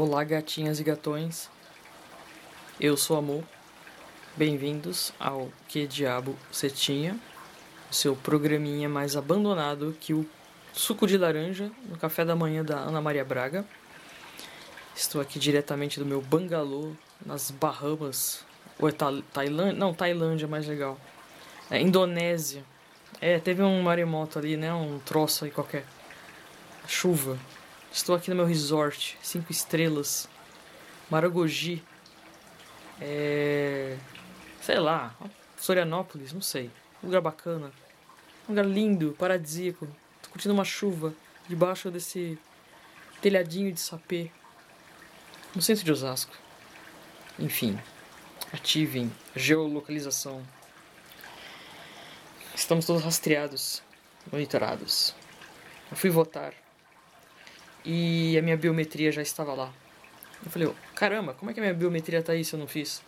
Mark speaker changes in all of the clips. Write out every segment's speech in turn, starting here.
Speaker 1: Olá, gatinhas e gatões. Eu sou Amor. Bem-vindos ao Que Diabo Você Tinha, seu programinha mais abandonado que o suco de laranja no café da manhã da Ana Maria Braga. Estou aqui diretamente do meu bangalô nas Bahamas. Ou é Tailândia? Não, Tailândia é mais legal. É Indonésia. É, teve um maremoto ali, né? Um troço aí qualquer. Chuva. Estou aqui no meu resort, cinco estrelas, Maragogi, é... sei lá, Florianópolis, não sei, lugar bacana, lugar lindo, paradisíaco. Tô curtindo uma chuva debaixo desse telhadinho de sapê, no centro de Osasco. Enfim, ativem geolocalização. Estamos todos rastreados, monitorados. Eu fui votar e a minha biometria já estava lá. Eu falei, caramba, como é que a minha biometria tá aí se eu não fiz?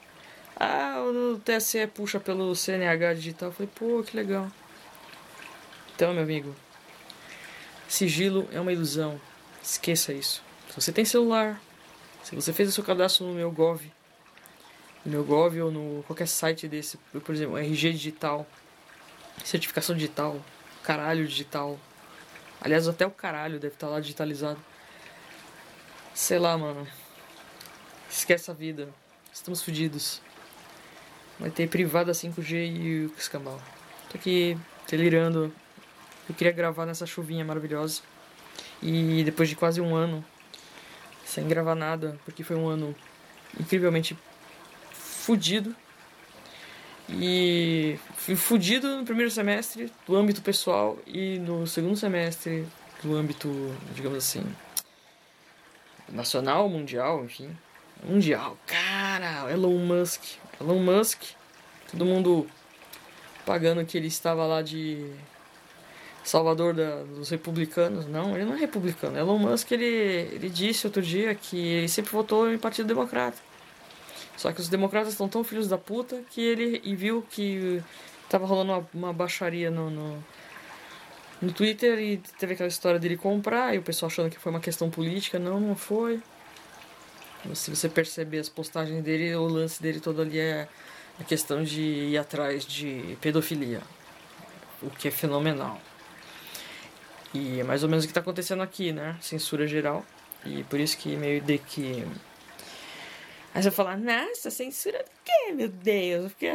Speaker 1: Ah, o TSE puxa pelo CNH digital. Eu falei, pô, que legal. Então, meu amigo, sigilo é uma ilusão. Esqueça isso. Se você tem celular, se você fez o seu cadastro no meu Gov, no meu Gov ou no qualquer site desse, por exemplo, RG digital, certificação digital, caralho digital. Aliás, até o caralho deve estar lá digitalizado. Sei lá, mano. Esquece a vida. Estamos fodidos. Vai ter privada 5G e o escambau. Tô aqui delirando. Eu queria gravar nessa chuvinha maravilhosa. E depois de quase um ano sem gravar nada, porque foi um ano incrivelmente fudido. E fui fudido no primeiro semestre do âmbito pessoal e no segundo semestre do âmbito, digamos assim, nacional, mundial, enfim. Mundial. Cara, Elon Musk. Elon Musk. Todo mundo pagando que ele estava lá de salvador da, dos republicanos. Não, ele não é republicano. Elon Musk, ele, ele disse outro dia que ele sempre votou em Partido Democrata. Só que os democratas estão tão filhos da puta que ele e viu que tava rolando uma, uma baixaria no, no no Twitter e teve aquela história dele comprar e o pessoal achando que foi uma questão política. Não, não foi. Se você perceber as postagens dele, o lance dele todo ali é a questão de ir atrás de pedofilia. O que é fenomenal. E é mais ou menos o que está acontecendo aqui, né? Censura geral. E por isso que meio de que. Aí você fala, nossa, censura do quê, meu Deus? Porque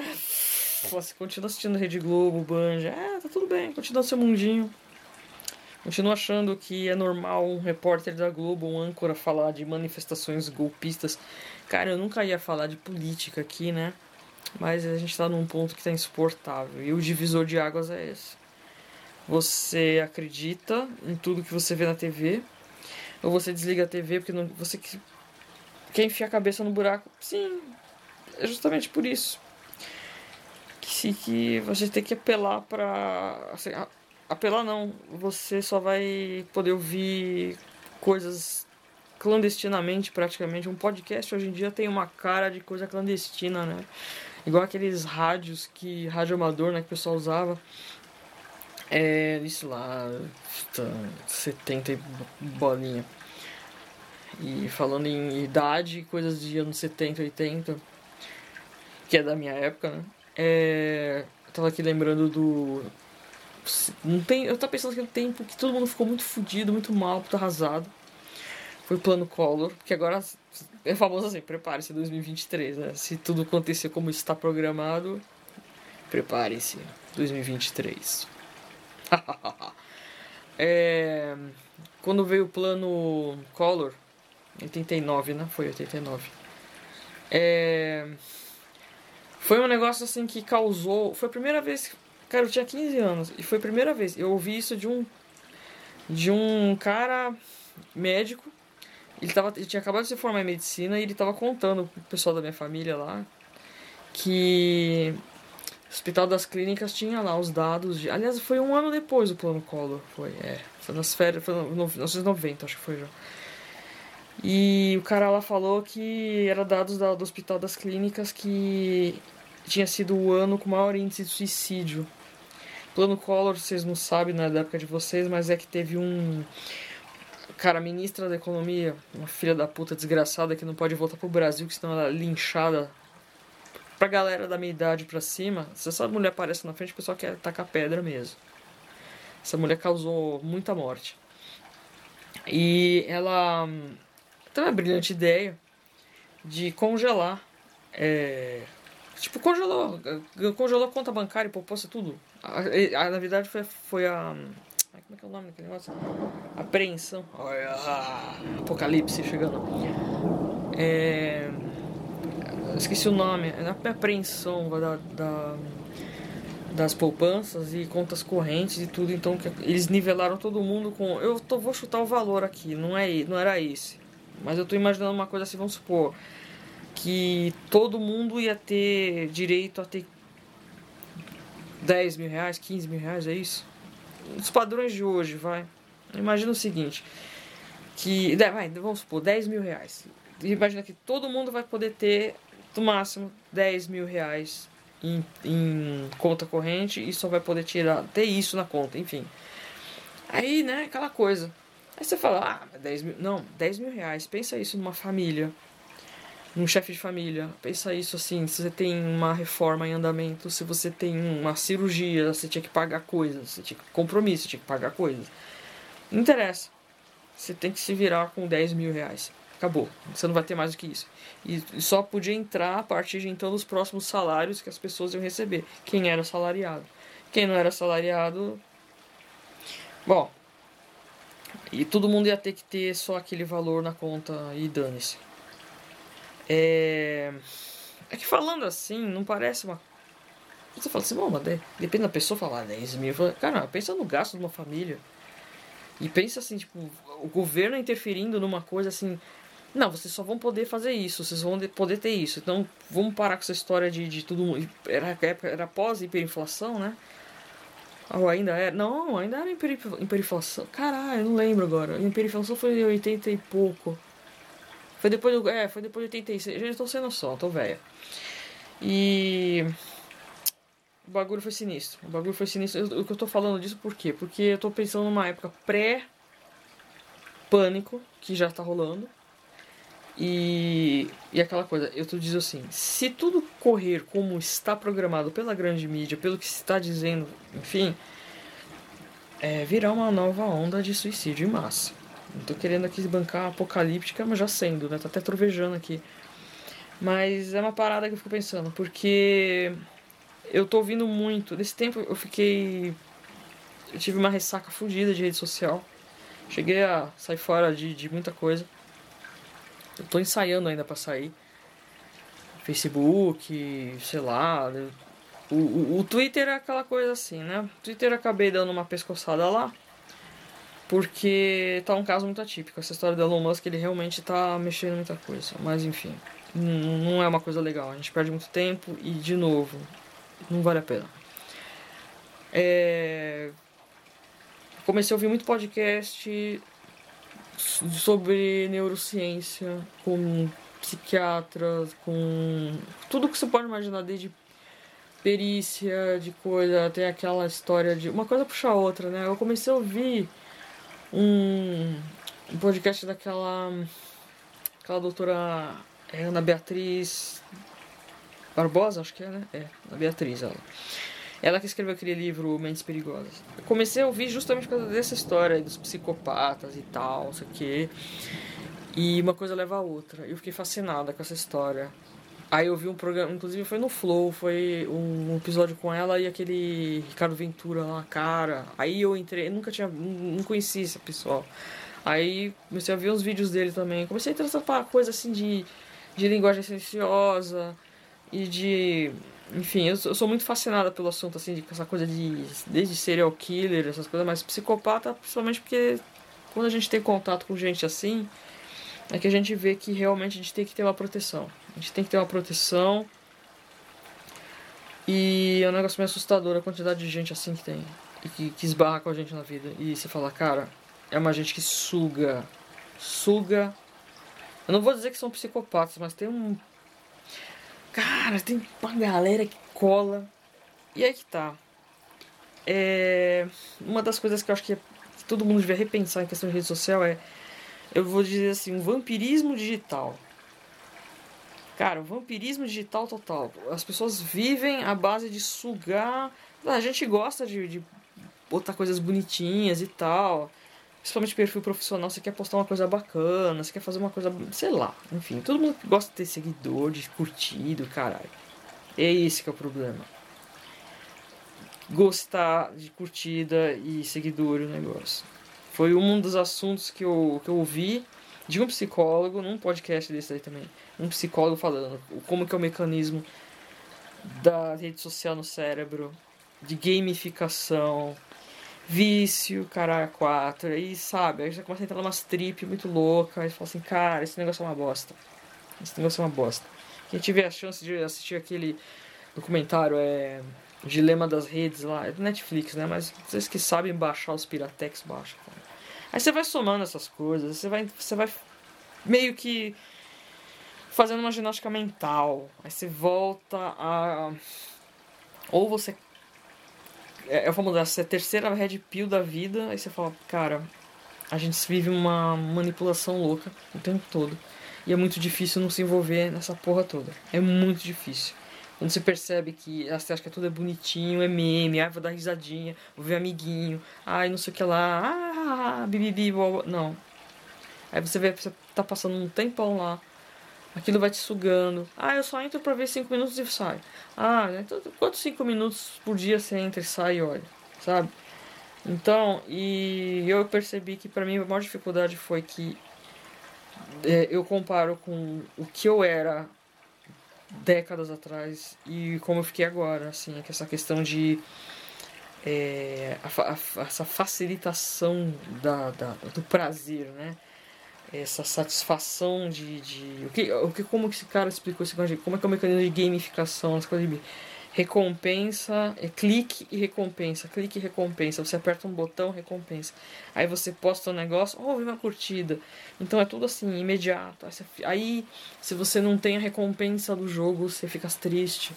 Speaker 1: você continua assistindo Rede Globo, Banja, ah, tá tudo bem, continua seu mundinho. Continua achando que é normal um repórter da Globo, um âncora, falar de manifestações golpistas. Cara, eu nunca ia falar de política aqui, né? Mas a gente tá num ponto que tá insuportável. E o divisor de águas é esse. Você acredita em tudo que você vê na TV, ou você desliga a TV porque não, você quer enfiar a cabeça no buraco. Sim, é justamente por isso que, que você tem que apelar para assim, apelar não, você só vai poder ouvir coisas clandestinamente praticamente. Um podcast hoje em dia tem uma cara de coisa clandestina, né? Igual aqueles rádios que rádio amador, né, que o pessoal usava. É, isso lá, 70 bolinha. E falando em idade, coisas de anos 70, 80, que é da minha época, né? É, eu tava aqui lembrando do. Não tem, eu tava pensando que no tempo que todo mundo ficou muito fudido, muito mal, muito arrasado. Foi o plano Collor, que agora é famoso assim, prepare-se 2023, né? Se tudo acontecer como está programado, prepare-se 2023. é, quando veio o plano Collor, 89, né? Foi 89. É, foi um negócio assim que causou. Foi a primeira vez. Cara, eu tinha 15 anos. E foi a primeira vez. Eu ouvi isso de um. De um cara médico. Ele, tava, ele tinha acabado de se formar em medicina e ele tava contando pro pessoal da minha família lá. Que. O Hospital das Clínicas tinha lá os dados de. Aliás, foi um ano depois do plano Collor. Foi, é. Foi nas férias. Foi em 1990, acho que foi já. E o cara lá falou que era dados do Hospital das Clínicas que tinha sido o ano com maior índice de suicídio. Plano Collor, vocês não sabem, não é da época de vocês, mas é que teve um. Cara, ministra da Economia, uma filha da puta desgraçada que não pode voltar pro Brasil, que senão ela é linchada pra galera da minha idade pra cima. Se essa mulher aparece na frente, o pessoal quer tacar pedra mesmo. Essa mulher causou muita morte. E ela tem uma brilhante ideia de congelar. É, tipo, congelou. Congelou conta bancária poupança tudo. A, a, na verdade foi, foi a. Como é que é o nome daquele negócio? Apreensão. Olha, apocalipse chegando. É, esqueci o nome. É a apreensão da, da, das poupanças e contas correntes e tudo. Então eles nivelaram todo mundo com. Eu tô, vou chutar o valor aqui, não, é, não era esse. Mas eu tô imaginando uma coisa assim, vamos supor. Que todo mundo ia ter direito a ter 10 mil reais, 15 mil reais, é isso? Os padrões de hoje, vai. Imagina o seguinte. Que. Vai, vamos supor, 10 mil reais. Imagina que todo mundo vai poder ter, no máximo, 10 mil reais em, em conta corrente e só vai poder tirar, ter isso na conta, enfim. Aí, né, aquela coisa. Aí você fala, ah, 10 mil. Não, 10 mil reais. Pensa isso numa família. Num chefe de família. Pensa isso assim, se você tem uma reforma em andamento, se você tem uma cirurgia, você tinha que pagar coisas, você tinha compromisso, você tinha que pagar coisas. Não interessa. Você tem que se virar com 10 mil reais. Acabou. Você não vai ter mais do que isso. E só podia entrar a partir de então dos próximos salários que as pessoas iam receber. Quem era salariado. Quem não era salariado. Bom. E todo mundo ia ter que ter só aquele valor na conta e dane-se. É. É que falando assim, não parece uma. Você fala assim, bom, mas depende da pessoa falar 10 mil. Cara, pensa no gasto de uma família. E pensa assim, tipo, o governo interferindo numa coisa assim. Não, vocês só vão poder fazer isso, vocês vão poder ter isso. Então vamos parar com essa história de, de tudo. Era, era pós-hiperinflação, né? Ou ainda era? Não, ainda era hiperinflação. Caralho, eu não lembro agora. A hiperinflação foi em 80 e pouco. Foi depois do. É, foi depois de 86. Gente, tô sem noção, tô velha. E. O bagulho foi sinistro. O bagulho foi sinistro. O que eu tô falando disso por quê? Porque eu tô pensando numa época pré-pânico, que já tá rolando. E, e aquela coisa, eu tô dizendo assim, se tudo correr como está programado pela grande mídia, pelo que se está dizendo, enfim, é, virá uma nova onda de suicídio em massa. Não tô querendo aqui bancar apocalíptica, mas já sendo, né? Tá até trovejando aqui. Mas é uma parada que eu fico pensando, porque eu tô ouvindo muito. Nesse tempo eu fiquei. Eu tive uma ressaca fodida de rede social. Cheguei a sair fora de, de muita coisa. Eu tô ensaiando ainda para sair. Facebook, sei lá. O, o, o, Twitter é aquela coisa assim, né? O Twitter eu acabei dando uma pescoçada lá. Porque tá um caso muito atípico. Essa história do Elon Musk, ele realmente tá mexendo muita coisa. Mas enfim, não é uma coisa legal. A gente perde muito tempo e, de novo, não vale a pena. É... Comecei a ouvir muito podcast sobre neurociência, com psiquiatras, com tudo que você pode imaginar, desde perícia, de coisa, até aquela história de. Uma coisa puxa a outra, né? Eu comecei a ouvir um, um podcast daquela. aquela doutora Ana Beatriz Barbosa, acho que é, né? É, a Beatriz, ela. Ela que escreveu aquele livro Mentes Perigosas. Eu comecei a ouvir justamente por causa dessa história dos psicopatas e tal, não sei o quê. E uma coisa leva a outra. Eu fiquei fascinada com essa história. Aí eu vi um programa, inclusive foi no Flow, foi um episódio com ela e aquele Ricardo Ventura lá, cara. Aí eu entrei, nunca tinha, não conhecia esse pessoal. Aí comecei a ver uns vídeos dele também. Comecei a interessar para coisa assim de, de linguagem silenciosa e de enfim, eu sou, muito fascinada pelo assunto, assim, de essa coisa de. Desde serial killer, essas coisas, mas psicopata, principalmente porque quando a gente tem contato com gente assim, é que a gente vê que realmente a gente tem que ter uma proteção. A gente tem que ter uma proteção. E é um negócio meio assustador a quantidade de gente assim que tem. E que, que esbarra com a gente na vida. E você fala, cara, é uma gente que suga. Suga. Eu não vou dizer que são psicopatas, mas tem um Cara, tem uma galera que cola. E aí que tá. É... Uma das coisas que eu acho que que todo mundo devia repensar em questão de rede social é, eu vou dizer assim, um vampirismo digital. Cara, o vampirismo digital total. As pessoas vivem à base de sugar. A gente gosta de, de botar coisas bonitinhas e tal. Principalmente perfil profissional, você quer postar uma coisa bacana, você quer fazer uma coisa, sei lá, enfim, todo mundo gosta de ter seguidor, de curtido, caralho. É esse que é o problema. Gostar de curtida e seguidor o negócio. Foi um dos assuntos que eu, que eu ouvi de um psicólogo, num podcast desse aí também. Um psicólogo falando como que é o mecanismo da rede social no cérebro, de gamificação, vício, cara, quatro, aí sabe, aí já começa a entrar numa trip muito louca, aí fala assim, cara, esse negócio é uma bosta. Esse negócio é uma bosta. Quem tiver a chance de assistir aquele documentário é Dilema das Redes lá, é do Netflix, né? Mas vocês que sabem baixar os Piratex, baixa, cara. Aí você vai somando essas coisas, você vai, você vai meio que fazendo uma ginástica mental. Aí você volta a. Ou você é, o famoso, essa é a terceira red pill da vida, aí você fala, cara, a gente vive uma manipulação louca o tempo todo. E é muito difícil não se envolver nessa porra toda. É muito difícil. Quando você percebe que você acha que tudo é bonitinho, é meme, ah, vou dar risadinha, vou ver amiguinho, ai, não sei o que lá, ah, bibibi, não. Aí você vê, você tá passando um tempão lá, aquilo vai te sugando. Ah, eu só entro pra ver 5 minutos e saio. Ah, então, quantos 5 minutos por dia você entra e sai e olha, sabe? Então, e eu percebi que para mim a maior dificuldade foi que é, eu comparo com o que eu era décadas atrás e como eu fiquei agora, assim, é que essa questão de é, a, a, essa facilitação da, da, do prazer, né? essa satisfação de, de o que o que como que esse cara explicou esse como é que é o mecanismo de gamificação as coisas de recompensa é clique e recompensa clique e recompensa você aperta um botão recompensa aí você posta um negócio oh uma curtida então é tudo assim imediato aí se você não tem a recompensa do jogo você fica triste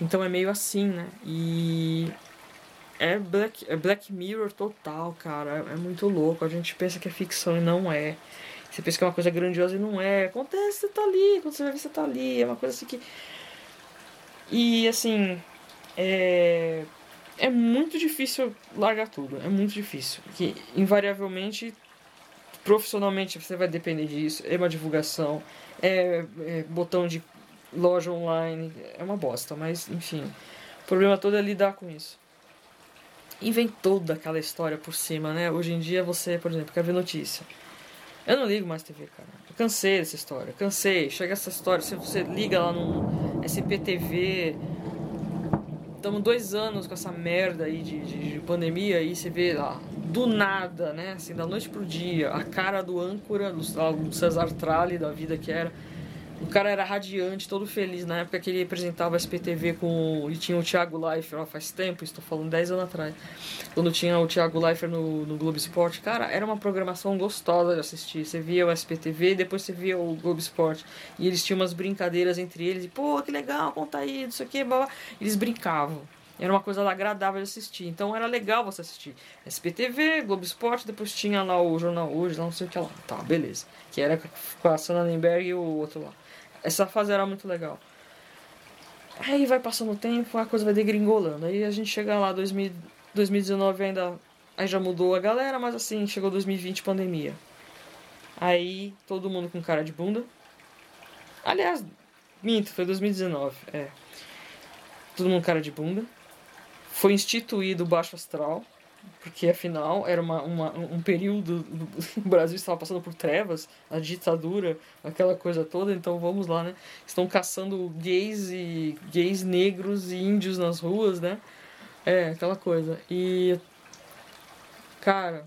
Speaker 1: então é meio assim né e é Black, é Black Mirror total, cara. É, é muito louco. A gente pensa que é ficção e não é. Você pensa que é uma coisa grandiosa e não é. Acontece, você tá ali, quando você vai ver, você tá ali. É uma coisa assim que. E assim. É. É muito difícil largar tudo. É muito difícil. Que invariavelmente, profissionalmente, você vai depender disso. É uma divulgação. É, é botão de loja online. É uma bosta, mas enfim. O problema todo é lidar com isso. E vem toda aquela história por cima, né? Hoje em dia você, por exemplo, quer ver notícia. Eu não ligo mais TV, cara. Eu cansei dessa história. Cansei. Chega essa história. Se você liga lá no SPTV. Estamos dois anos com essa merda aí de, de, de pandemia e você vê lá, do nada, né? Assim, da noite pro dia, a cara do âncora, do, do Cesar Tralli da vida que era o cara era radiante, todo feliz na época que ele apresentava a SPTV com. E tinha o Thiago Leifert, faz tempo, estou falando 10 anos atrás. Quando tinha o Thiago Leifert no, no Globo Esporte, cara, era uma programação gostosa de assistir. Você via o SPTV, depois você via o Globo Esporte. E eles tinham umas brincadeiras entre eles, e pô, que legal, conta aí, não sei o que, blá, Eles brincavam. Era uma coisa agradável de assistir. Então era legal você assistir. SPTV, Globo Esporte, depois tinha lá o Jornal Hoje, lá não sei o que lá. Tá, beleza. Que era com a Sana Lemberg e o outro lá. Essa fase era muito legal. Aí vai passando o tempo, a coisa vai degringolando. Aí a gente chega lá, 2000, 2019 ainda. Aí já mudou a galera, mas assim, chegou 2020 pandemia. Aí todo mundo com cara de bunda. Aliás, minto, foi 2019, é. Todo mundo com cara de bunda. Foi instituído o baixo astral porque afinal era uma, uma, um período o Brasil estava passando por trevas, a ditadura, aquela coisa toda, então vamos lá, né? Estão caçando gays e gays negros e índios nas ruas, né? É, aquela coisa. E cara,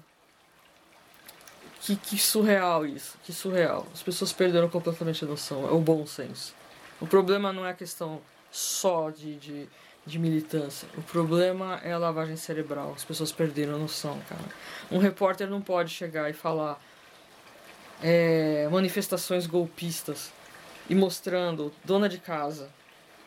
Speaker 1: que, que surreal isso, que surreal. As pessoas perderam completamente a noção, é o bom senso. O problema não é a questão só de, de de militância. O problema é a lavagem cerebral. As pessoas perderam a noção, cara. Um repórter não pode chegar e falar é, manifestações golpistas e mostrando dona de casa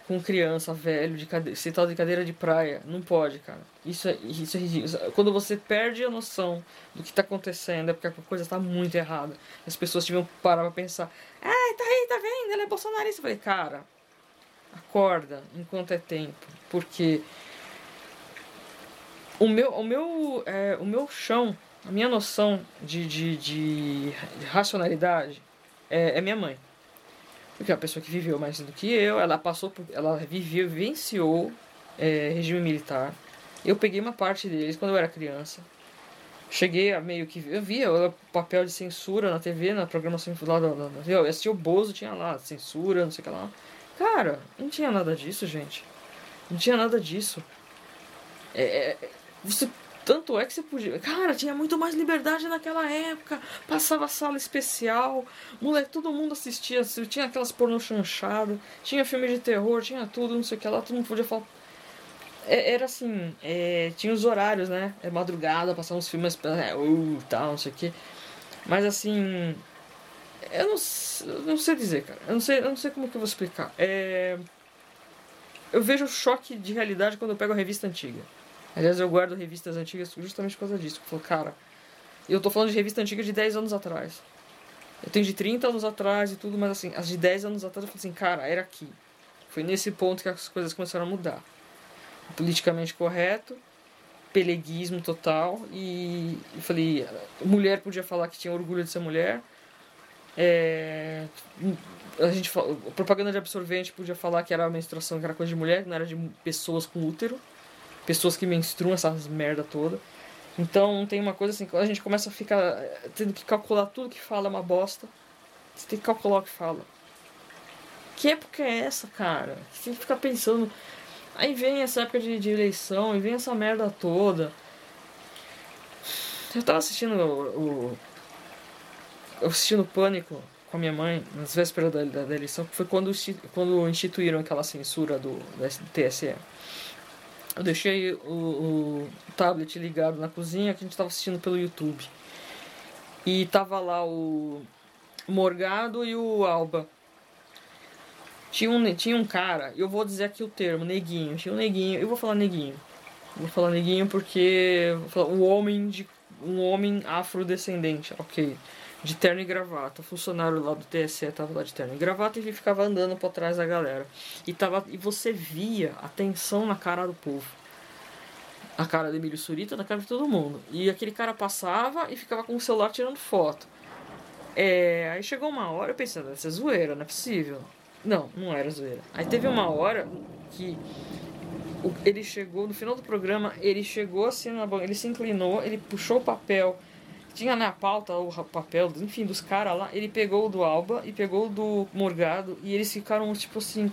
Speaker 1: com criança, velho, de sentado de cadeira de praia. Não pode, cara. Isso é, isso é ridículo. Quando você perde a noção do que tá acontecendo, é porque a coisa tá muito errada. As pessoas tiveram que parar pra pensar. Ah, tá aí, tá vendo? Ele é bolsonarista. Eu falei, cara, acorda enquanto é tempo. Porque o meu, o meu, é, o meu chão, a minha noção de, de, de racionalidade é, é minha mãe porque é uma pessoa que viveu mais do que eu, ela passou por, ela viveu, vivenciou é, regime militar. Eu peguei uma parte deles quando eu era criança. Cheguei a meio que eu via o papel de censura na TV, na programação lá da, eu assistia o Bozo, tinha lá censura, não sei o que lá. Cara, não tinha nada disso, gente. Não tinha nada disso. É, é você tanto é que você podia. Cara, tinha muito mais liberdade naquela época. Passava sala especial. Moleque, todo mundo assistia. Tinha aquelas pornô chanchado. Tinha filme de terror, tinha tudo, não sei o que lá. Todo mundo podia falar. É, era assim, é, tinha os horários, né? É madrugada, passava uns filmes é, uh, tal, não sei o que. Mas assim. Eu não, eu não sei dizer, cara. Eu não sei, eu não sei como que eu vou explicar. É, eu vejo choque de realidade quando eu pego a revista antiga. Aliás, eu guardo revistas antigas justamente por causa disso. Eu falo, cara, eu tô falando de revista antiga de 10 anos atrás. Eu tenho de 30 anos atrás e tudo, mas assim, as de 10 anos atrás eu falei assim, cara, era aqui. Foi nesse ponto que as coisas começaram a mudar. politicamente correto, peleguismo total, e eu falei, mulher podia falar que tinha orgulho de ser mulher. É, a gente propaganda de absorvente podia falar que era menstruação, que era coisa de mulher, não era de pessoas com útero pessoas que menstruam essas merda toda. Então tem uma coisa assim, quando a gente começa a ficar eh, tendo que calcular tudo que fala é uma bosta. Você tem que calcular o que fala. Que época é essa, cara? Você tem que ficar pensando. Aí vem essa época de, de eleição, e vem essa merda toda. Eu tava assistindo o eu assistindo Pânico com a minha mãe nas vésperas da, da, da eleição, que foi quando, quando instituíram aquela censura do, TSE. Eu deixei o, o, tablet ligado na cozinha que a gente estava assistindo pelo YouTube. E tava lá o Morgado e o Alba. Tinha um, tinha um cara, eu vou dizer aqui o termo, neguinho. Tinha um neguinho, eu vou falar neguinho. Vou falar neguinho porque o homem de um homem afrodescendente, ok de terno e gravata. O funcionário lá do TSE tava lá de terno e gravata e ficava andando por trás da galera. E, tava, e você via a tensão na cara do povo. A cara do Emílio Surita, na cara de todo mundo. E aquele cara passava e ficava com o celular tirando foto. É, aí chegou uma hora eu pensando, essa é zoeira, não é possível. Não, não era zoeira. Aí teve uma hora que ele chegou, no final do programa, ele chegou assim na banca, ele se inclinou, ele puxou o papel tinha na pauta o papel, enfim, dos caras lá. Ele pegou o do Alba e pegou o do Morgado e eles ficaram, tipo assim,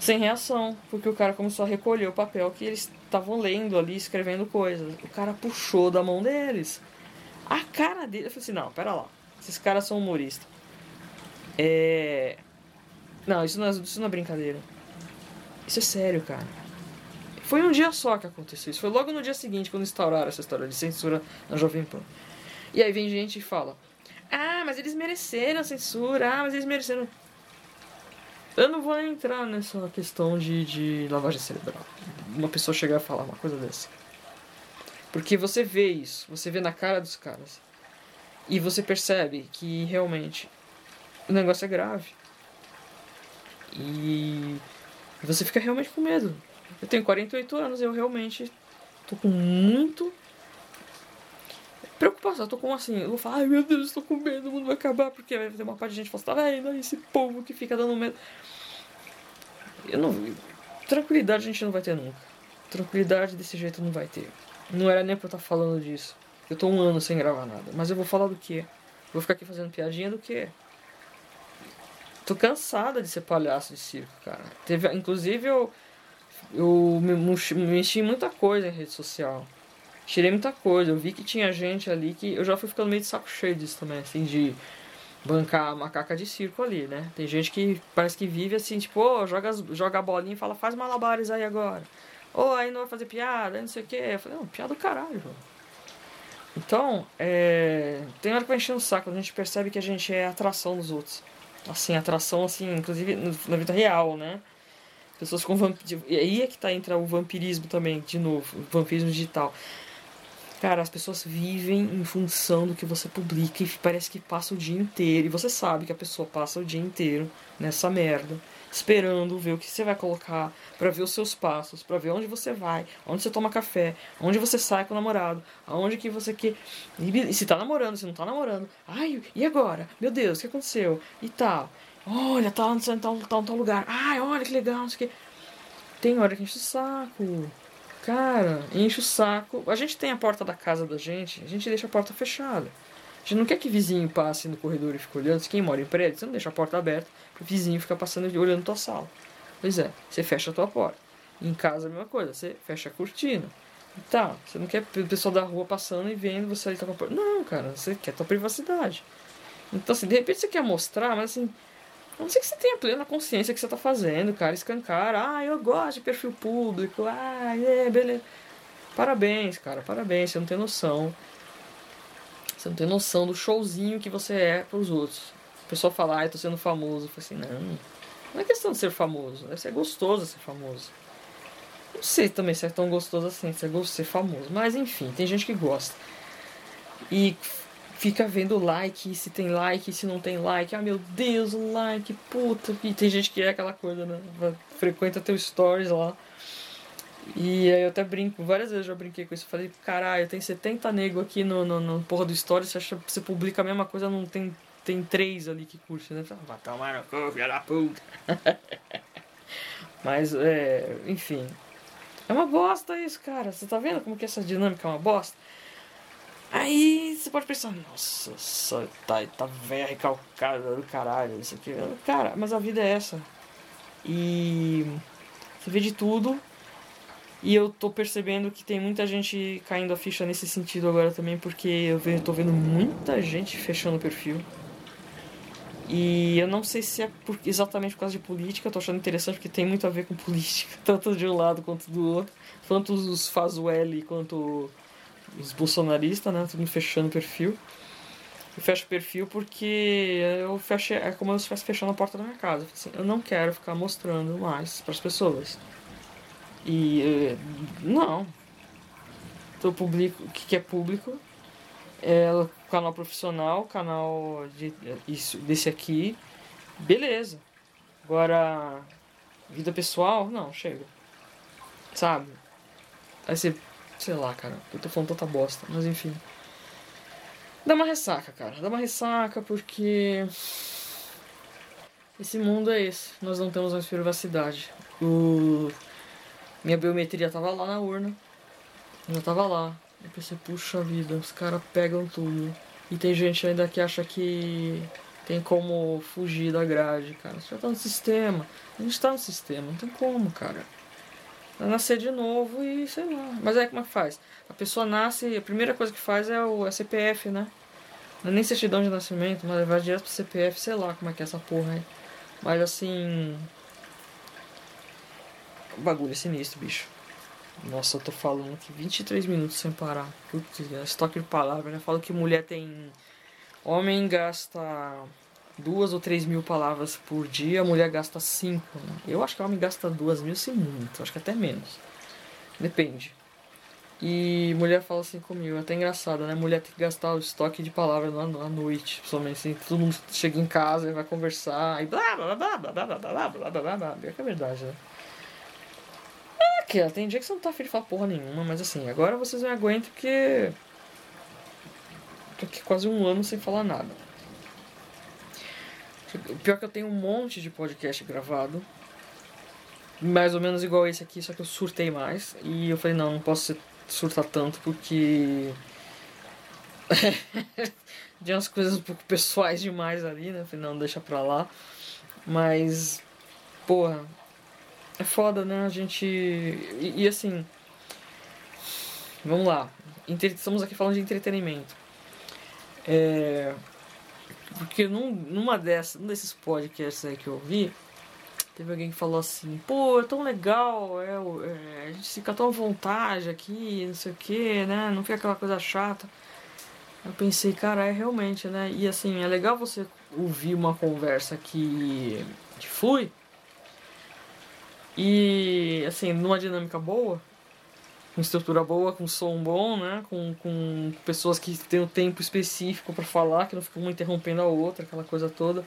Speaker 1: sem reação, porque o cara começou a recolher o papel que eles estavam lendo ali, escrevendo coisas. O cara puxou da mão deles. A cara dele, eu falei assim: não, pera lá, esses caras são humoristas. É. Não, isso não, é, isso não é brincadeira. Isso é sério, cara. Foi um dia só que aconteceu isso. Foi logo no dia seguinte, quando instauraram essa história de censura na Jovem Pan. E aí vem gente e fala: Ah, mas eles mereceram censura, ah, mas eles mereceram. Eu não vou entrar nessa questão de, de lavagem cerebral. Uma pessoa chegar a falar uma coisa dessa. Porque você vê isso, você vê na cara dos caras. E você percebe que realmente o negócio é grave. E você fica realmente com medo. Eu tenho 48 anos eu realmente tô com muito preocupação. Eu tô com assim, eu vou falar, ai meu Deus, estou com medo, o mundo vai acabar, porque vai ter uma parte de gente que fala, tá vendo? Esse povo que fica dando medo. Eu não. Tranquilidade a gente não vai ter nunca. Tranquilidade desse jeito não vai ter. Não era nem pra eu estar falando disso. Eu tô um ano sem gravar nada. Mas eu vou falar do que? Vou ficar aqui fazendo piadinha do que? Tô cansada de ser palhaço de circo, cara. Teve, inclusive eu. Eu me mexi em muita coisa em rede social tirei muita coisa. Eu vi que tinha gente ali que eu já fui ficando meio de saco cheio disso também, assim, de bancar macaca de circo ali, né? Tem gente que parece que vive assim, tipo, oh, joga, joga a bolinha e fala, faz malabares aí agora. Ou oh, aí não vai fazer piada, não sei o que. Eu falei, não, piada do caralho, Então, é... tem hora que vai encher o saco, a gente percebe que a gente é atração dos outros. Assim, atração, assim, inclusive na vida real, né? pessoas com vampirismo. E aí é que tá entra o vampirismo também, de novo, o vampirismo digital. Cara, as pessoas vivem em função do que você publica e parece que passa o dia inteiro. E você sabe que a pessoa passa o dia inteiro nessa merda, esperando ver o que você vai colocar, para ver os seus passos, para ver onde você vai, onde você toma café, onde você sai com o namorado, aonde que você quer. E se tá namorando, se não tá namorando. Ai, e agora? Meu Deus, o que aconteceu? E tal. Olha, tá em tal, tal, tal lugar. Ai, olha que legal, não sei o que. Tem hora que enche o saco. Cara, enche o saco. A gente tem a porta da casa da gente, a gente deixa a porta fechada. A gente não quer que vizinho passe no corredor e fique olhando. Se quem mora em prédio, você não deixa a porta aberta para o vizinho ficar passando e olhando tua sala. Pois é, você fecha a tua porta. Em casa a mesma coisa, você fecha a cortina. Tá, você não quer o pessoal da rua passando e vendo você ali tá com a porta. Não, cara, você quer tua privacidade. Então, assim, de repente você quer mostrar, mas assim, a não ser que você tenha plena consciência que você está fazendo, cara. Escancar. Ah, eu gosto de perfil público. Ah, é, beleza. Parabéns, cara. Parabéns. Você não tem noção. Você não tem noção do showzinho que você é para os outros. A pessoa fala, ah, eu tô sendo famoso. Eu assim, não. Não é questão de ser famoso. Deve ser gostoso ser famoso. Não sei também se é tão gostoso assim, se é gostoso ser famoso. Mas enfim, tem gente que gosta. E fica vendo like, se tem like, se não tem like. Ah, meu Deus, um like, puta. E tem gente que é aquela coisa, né? Frequenta teu stories lá. E aí eu até brinco, várias vezes eu já brinquei com isso. Falei, caralho, tem 70 nego aqui no, no, no porra do stories, você acha você publica a mesma coisa, não tem, tem três ali que curte, né? Vai tomar no cu, filha da puta. Mas, é, enfim. É uma bosta isso, cara. Você tá vendo como que essa dinâmica é uma bosta? Aí você pode pensar, nossa, só tá, tá velha recalcada do caralho, isso aqui. Cara, mas a vida é essa. E você vê de tudo. E eu tô percebendo que tem muita gente caindo a ficha nesse sentido agora também, porque eu tô vendo muita gente fechando o perfil. E eu não sei se é por, exatamente por causa de política, eu tô achando interessante porque tem muito a ver com política, tanto de um lado quanto do outro. Tanto os Fazueli quanto os bolsonaristas, né? Tudo fechando o perfil. Eu fecho o perfil porque eu fecho, é como se eu estivesse fechando a porta da minha casa. Assim, eu não quero ficar mostrando mais para as pessoas. E eh, não. Então, publico, o que é público é canal profissional, canal de, isso, desse aqui. Beleza. Agora, vida pessoal, não, chega. Sabe? Aí você Sei lá, cara. Eu tô falando tanta bosta. Mas enfim. Dá uma ressaca, cara. Dá uma ressaca porque. Esse mundo é esse. Nós não temos mais privacidade. O... Minha biometria tava lá na urna. Já tava lá. Eu pensei, puxa vida, os caras pegam tudo. E tem gente ainda que acha que tem como fugir da grade, cara. Você já tá no sistema. A gente tá no sistema, não tem como, cara nascer de novo e sei lá. Mas aí como é que faz? A pessoa nasce, a primeira coisa que faz é o é CPF, né? Não é nem certidão de nascimento, mas levar direto pro CPF, sei lá como é que é essa porra aí. Mas assim. O bagulho é sinistro, bicho. Nossa, eu tô falando aqui 23 minutos sem parar. Putz, estoque de palavras, né? Falo que mulher tem. Homem gasta duas ou três mil palavras por dia, a mulher gasta cinco. Né? Eu acho que a homem gasta duas mil sem muito, acho que até menos. Depende. E mulher fala assim comigo, é até engraçado, né? Mulher tem que gastar o estoque de palavras à noite, principalmente assim, todo mundo chega em casa e vai conversar e blá blá blá blá blá blá blá blá blá blá blá. É que é verdade, né? É que tem dia que você não tá afim de falar porra nenhuma, mas assim, agora vocês me aguentam porque. Tô aqui quase um ano sem falar nada. Pior que eu tenho um monte de podcast gravado. Mais ou menos igual esse aqui, só que eu surtei mais. E eu falei, não, não posso surtar tanto porque. de umas coisas um pouco pessoais demais ali, né? Eu falei, não, deixa pra lá. Mas. Porra. É foda, né? A gente. E, e assim. Vamos lá. Estamos aqui falando de entretenimento. É porque num, numa dessas, num desses podcasts aí que eu vi, teve alguém que falou assim, pô, é tão legal, é, é, a gente fica tão à vontade aqui, não sei o que, né? Não fica aquela coisa chata. Eu pensei, cara, é realmente, né? E assim, é legal você ouvir uma conversa que, que flui. E, assim, numa dinâmica boa, com estrutura boa, com som bom, né? Com, com pessoas que têm o um tempo específico para falar, que não ficam uma interrompendo a outra, aquela coisa toda.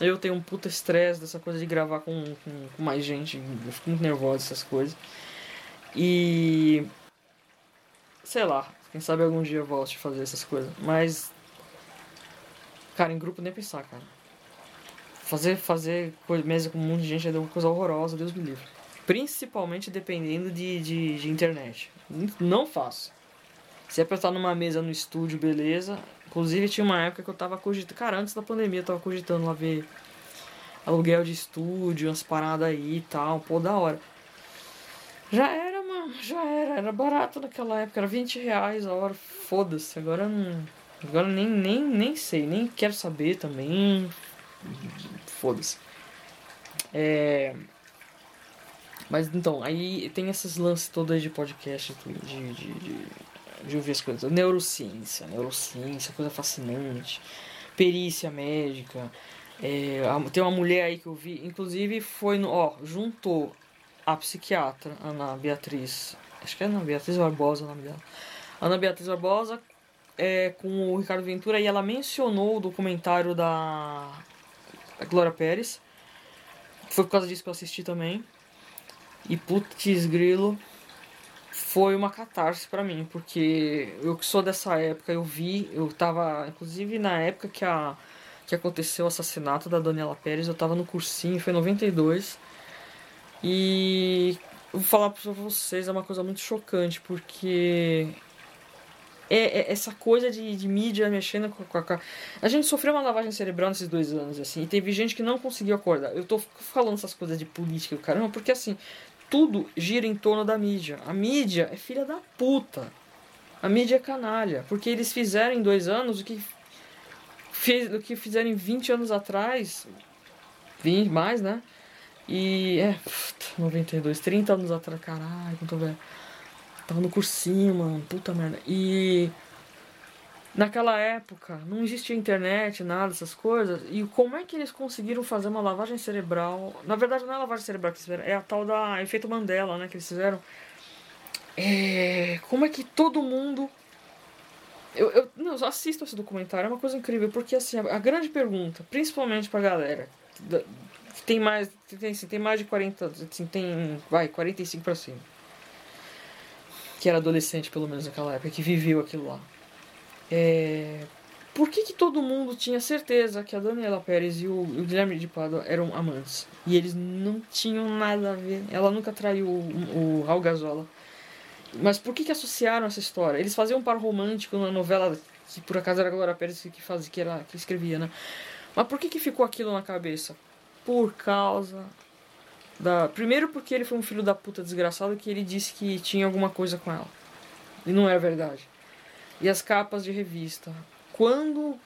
Speaker 1: Eu tenho um puta estresse dessa coisa de gravar com, com, com, mais gente, eu fico muito nervoso essas coisas. E. Sei lá, quem sabe algum dia eu volte a fazer essas coisas. Mas. Cara, em grupo nem pensar, cara. Fazer, fazer mesa com um monte de gente é uma coisa horrorosa, Deus me livre. Principalmente dependendo de, de, de internet. Não faço. Se é pra estar numa mesa no estúdio, beleza. Inclusive tinha uma época que eu tava cogitando. Cara, antes da pandemia eu tava cogitando lá ver aluguel de estúdio, umas paradas aí e tal. Pô, da hora. Já era, mano, já era. Era barato naquela época, era 20 reais a hora. Foda-se, agora não. Agora nem, nem, nem sei, nem quero saber também. Foda-se. É. Mas então, aí tem esses lances todos de podcast, de, de, de, de ouvir as coisas. Neurociência, neurociência, coisa fascinante. Perícia médica. É, tem uma mulher aí que eu vi, inclusive foi no. Ó, juntou a psiquiatra, Ana Beatriz. Acho que é Ana Beatriz Barbosa o nome dela. Ana Beatriz Barbosa é, com o Ricardo Ventura e ela mencionou o documentário da, da Glória Pérez. Foi por causa disso que eu assisti também. E putz grilo, foi uma catarse para mim, porque eu que sou dessa época, eu vi, eu tava, inclusive na época que a que aconteceu o assassinato da Daniela Pérez, eu tava no cursinho, foi em 92. E vou falar para vocês, é uma coisa muito chocante, porque é, é, essa coisa de, de mídia mexendo com, com a. A gente sofreu uma lavagem cerebral nesses dois anos, assim, e teve gente que não conseguiu acordar. Eu tô falando essas coisas de política caramba, porque assim, tudo gira em torno da mídia. A mídia é filha da puta. A mídia é canalha. Porque eles fizeram em dois anos o que, fez, o que fizeram em 20 anos atrás. 20 mais, né? E é. Puta, 92, 30 anos atrás, caralho, quanto velho. Tava no cursinho, mano. Puta merda. E naquela época não existia internet, nada, essas coisas. E como é que eles conseguiram fazer uma lavagem cerebral? Na verdade, não é lavagem cerebral que eles fizeram, é a tal da efeito Mandela, né? Que eles fizeram. É... Como é que todo mundo. Eu, eu, não, eu assisto esse documentário, é uma coisa incrível, porque assim, a, grande pergunta, principalmente pra galera que tem mais, tem, assim, tem mais de 40, assim, tem, vai, 45 pra cima que era adolescente, pelo menos naquela época, que viveu aquilo lá. É... Por que, que todo mundo tinha certeza que a Daniela Pérez e o, o Guilherme de Pádua eram amantes? E eles não tinham nada a ver. Ela nunca traiu o, o Raul Gazola. Mas por que, que associaram essa história? Eles faziam um par romântico na novela, que por acaso era a Glória Pérez que, fazia, que, era, que escrevia, né? Mas por que, que ficou aquilo na cabeça? Por causa da. Primeiro porque ele foi um filho da puta desgraçado que ele disse que tinha alguma coisa com ela. E não é verdade. E as capas de revista. Quando.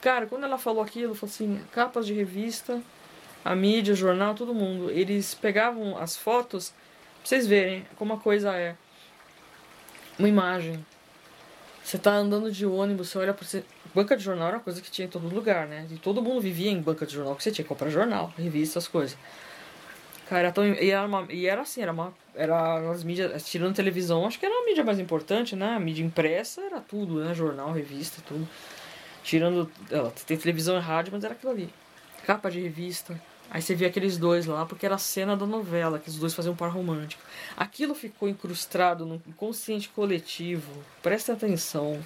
Speaker 1: Cara, quando ela falou aquilo, falou assim: capas de revista, a mídia, o jornal, todo mundo. Eles pegavam as fotos pra vocês verem como a coisa é. Uma imagem. Você tá andando de ônibus, você olha pra você. Banca de jornal era uma coisa que tinha em todo lugar, né? E todo mundo vivia em banca de jornal, que você tinha que comprar jornal, revista, as coisas. Cara, era tão, e, era uma, e era assim, era uma. Era as mídias. Tirando televisão, acho que era a mídia mais importante, né? A mídia impressa era tudo, né? Jornal, revista, tudo. Tirando. Tem televisão e rádio, mas era aquilo ali. Capa de revista. Aí você via aqueles dois lá, porque era a cena da novela, que os dois faziam um par romântico. Aquilo ficou incrustado no inconsciente coletivo. Presta atenção.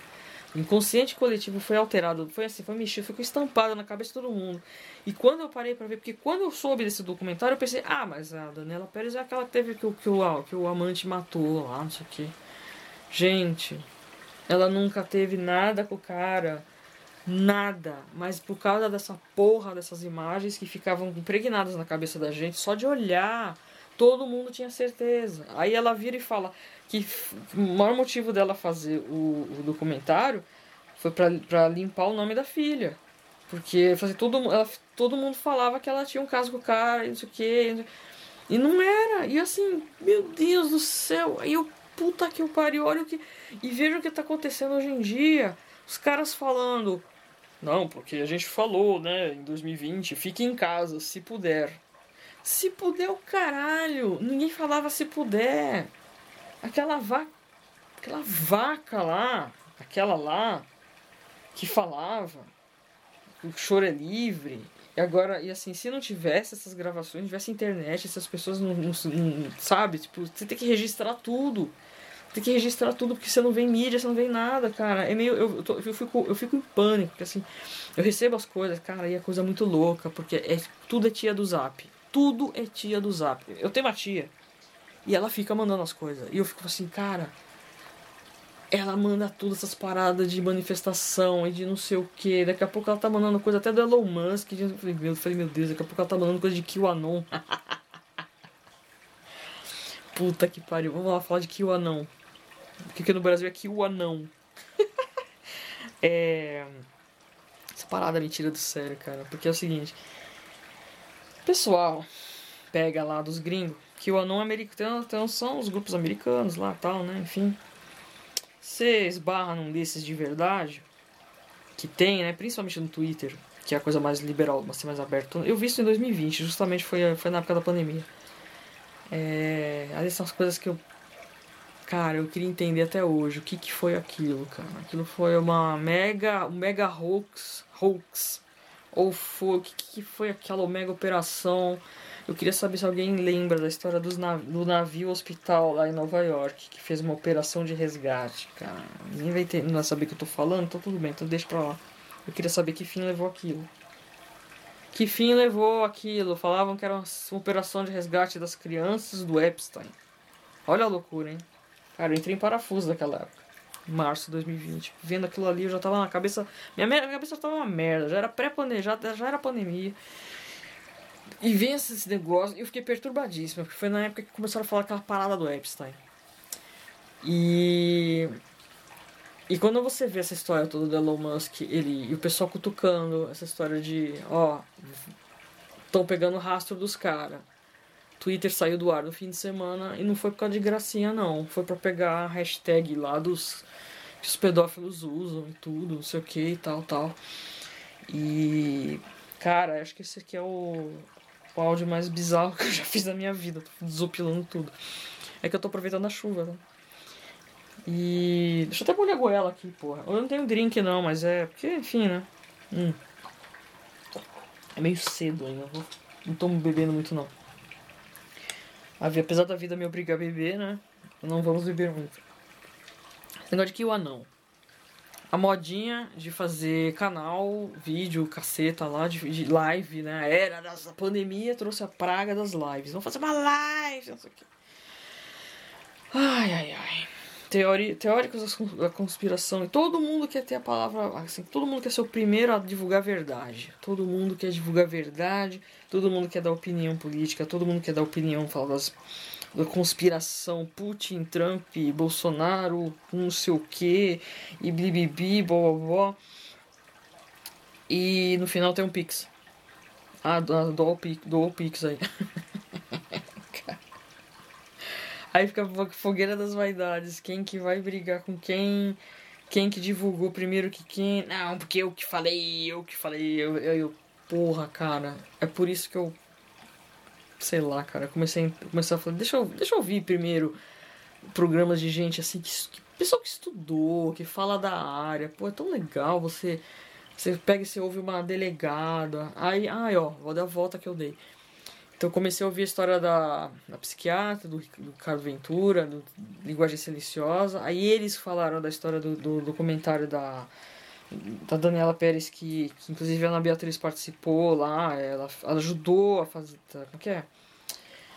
Speaker 1: O inconsciente coletivo foi alterado, foi assim, foi mexido, ficou estampado na cabeça de todo mundo. E quando eu parei para ver, porque quando eu soube desse documentário, eu pensei, ah, mas a Daniela Pérez é aquela que teve que, que, o, que o amante matou lá, não sei o que. Gente, ela nunca teve nada com o cara. Nada. Mas por causa dessa porra dessas imagens que ficavam impregnadas na cabeça da gente, só de olhar, todo mundo tinha certeza. Aí ela vira e fala: que o maior motivo dela fazer o, o documentário foi para limpar o nome da filha. Porque assim, todo, ela, todo mundo falava que ela tinha um caso com o cara, e não sei o que. E não era. E assim, meu Deus do céu. Aí eu, puta que eu pariu, olha o que. E veja o que tá acontecendo hoje em dia. Os caras falando. Não, porque a gente falou, né, em 2020, fique em casa, se puder. Se puder o caralho. Ninguém falava se puder. Aquela vaca. Aquela vaca lá. Aquela lá. Que falava. O choro é livre. E agora, e assim, se não tivesse essas gravações, tivesse internet, essas pessoas não, não, não sabe, tipo, você tem que registrar tudo. Tem que registrar tudo porque você não vê mídia, você não vê nada, cara. É meio. Eu, eu, tô, eu, fico, eu fico em pânico, porque assim, eu recebo as coisas, cara, e é coisa muito louca, porque é, tudo é tia do zap. Tudo é tia do zap. Eu tenho uma tia. E ela fica mandando as coisas. E eu fico assim, cara. Ela manda todas essas paradas de manifestação e de não sei o que. Daqui a pouco ela tá mandando coisa até do Elon Musk. Eu falei, meu, eu falei, meu Deus, daqui a pouco ela tá mandando coisa de QAnon. Puta que pariu. Vamos lá falar de QAnon. Porque aqui no Brasil é QAnon. é. Essa parada me tira do sério, cara. Porque é o seguinte. Pessoal, pega lá dos gringos. QAnon americano então, são os grupos americanos lá tal, né? Enfim. Você esbarra num desses de verdade. Que tem, né? Principalmente no Twitter. Que é a coisa mais liberal, mas mais aberta. Eu vi isso em 2020, justamente foi, foi na época da pandemia. É, ali são as coisas que eu. Cara, eu queria entender até hoje o que, que foi aquilo, cara. Aquilo foi uma mega. Um mega hoax. hoax. Ou foi. O que, que foi aquela mega operação? Eu queria saber se alguém lembra da história dos nav do navio hospital lá em Nova York, que fez uma operação de resgate, cara. Ninguém vai, ter, não vai saber o que eu tô falando, então tudo bem, então deixa pra lá. Eu queria saber que fim levou aquilo. Que fim levou aquilo? Falavam que era uma operação de resgate das crianças do Epstein. Olha a loucura, hein? Cara, eu entrei em parafuso daquela época. Março de 2020. Vendo aquilo ali, eu já tava na cabeça. Minha, minha cabeça tava uma merda. Já era pré-planejado, já era pandemia. E vem esse negócio. E eu fiquei perturbadíssimo. Porque foi na época que começaram a falar aquela parada do Epstein. E. E quando você vê essa história toda do Elon Musk, ele e o pessoal cutucando essa história de, ó, estão pegando o rastro dos caras. Twitter saiu do ar no fim de semana e não foi por causa de gracinha não, foi para pegar a hashtag lá dos que os pedófilos usam e tudo, não sei o que e tal, tal. E cara, acho que esse aqui é o, o áudio mais bizarro que eu já fiz na minha vida, tô desopilando tudo. É que eu tô aproveitando a chuva, né? E. Deixa eu até molhar a goela aqui, porra. Eu não tenho drink não, mas é. Porque, enfim, né? Hum. É meio cedo ainda. Não tô bebendo muito não. Apesar da vida me obrigar a beber, né? Não vamos beber muito. Esse negócio de que o anão. A modinha de fazer canal, vídeo, caceta lá, de, de live, né? A era da pandemia trouxe a praga das lives. Vamos fazer uma live, não sei o quê. Ai, ai, ai teori, teóricos da conspiração, e todo mundo quer ter a palavra, assim, todo mundo quer ser o primeiro a divulgar a verdade. Todo mundo quer divulgar a verdade, todo mundo quer dar opinião política, todo mundo quer dar opinião, falar das, da conspiração, Putin, Trump, Bolsonaro, não sei o que, e blibibi, blá blá blá. E no final tem um Pix. Ah, do, do, do, do Pix aí. Aí fica a fogueira das vaidades. Quem que vai brigar com quem? Quem que divulgou primeiro que quem? Não, porque eu que falei, eu que falei. Eu, eu, eu porra, cara. É por isso que eu. Sei lá, cara. Comecei, comecei a falar. Deixa eu, deixa eu ouvir primeiro programas de gente assim. Que, que, pessoal que estudou, que fala da área. Pô, é tão legal você. Você pega e você ouve uma delegada. Aí, ai, ó, vou dar a volta que eu dei. Então comecei a ouvir a história da, da psiquiatra, do, do Carlos Ventura, do Linguagem Silenciosa. Aí eles falaram da história do, do documentário da, da Daniela Pérez, que, que inclusive a Ana Beatriz participou lá, ela, ela ajudou a fazer. Tá, como que é?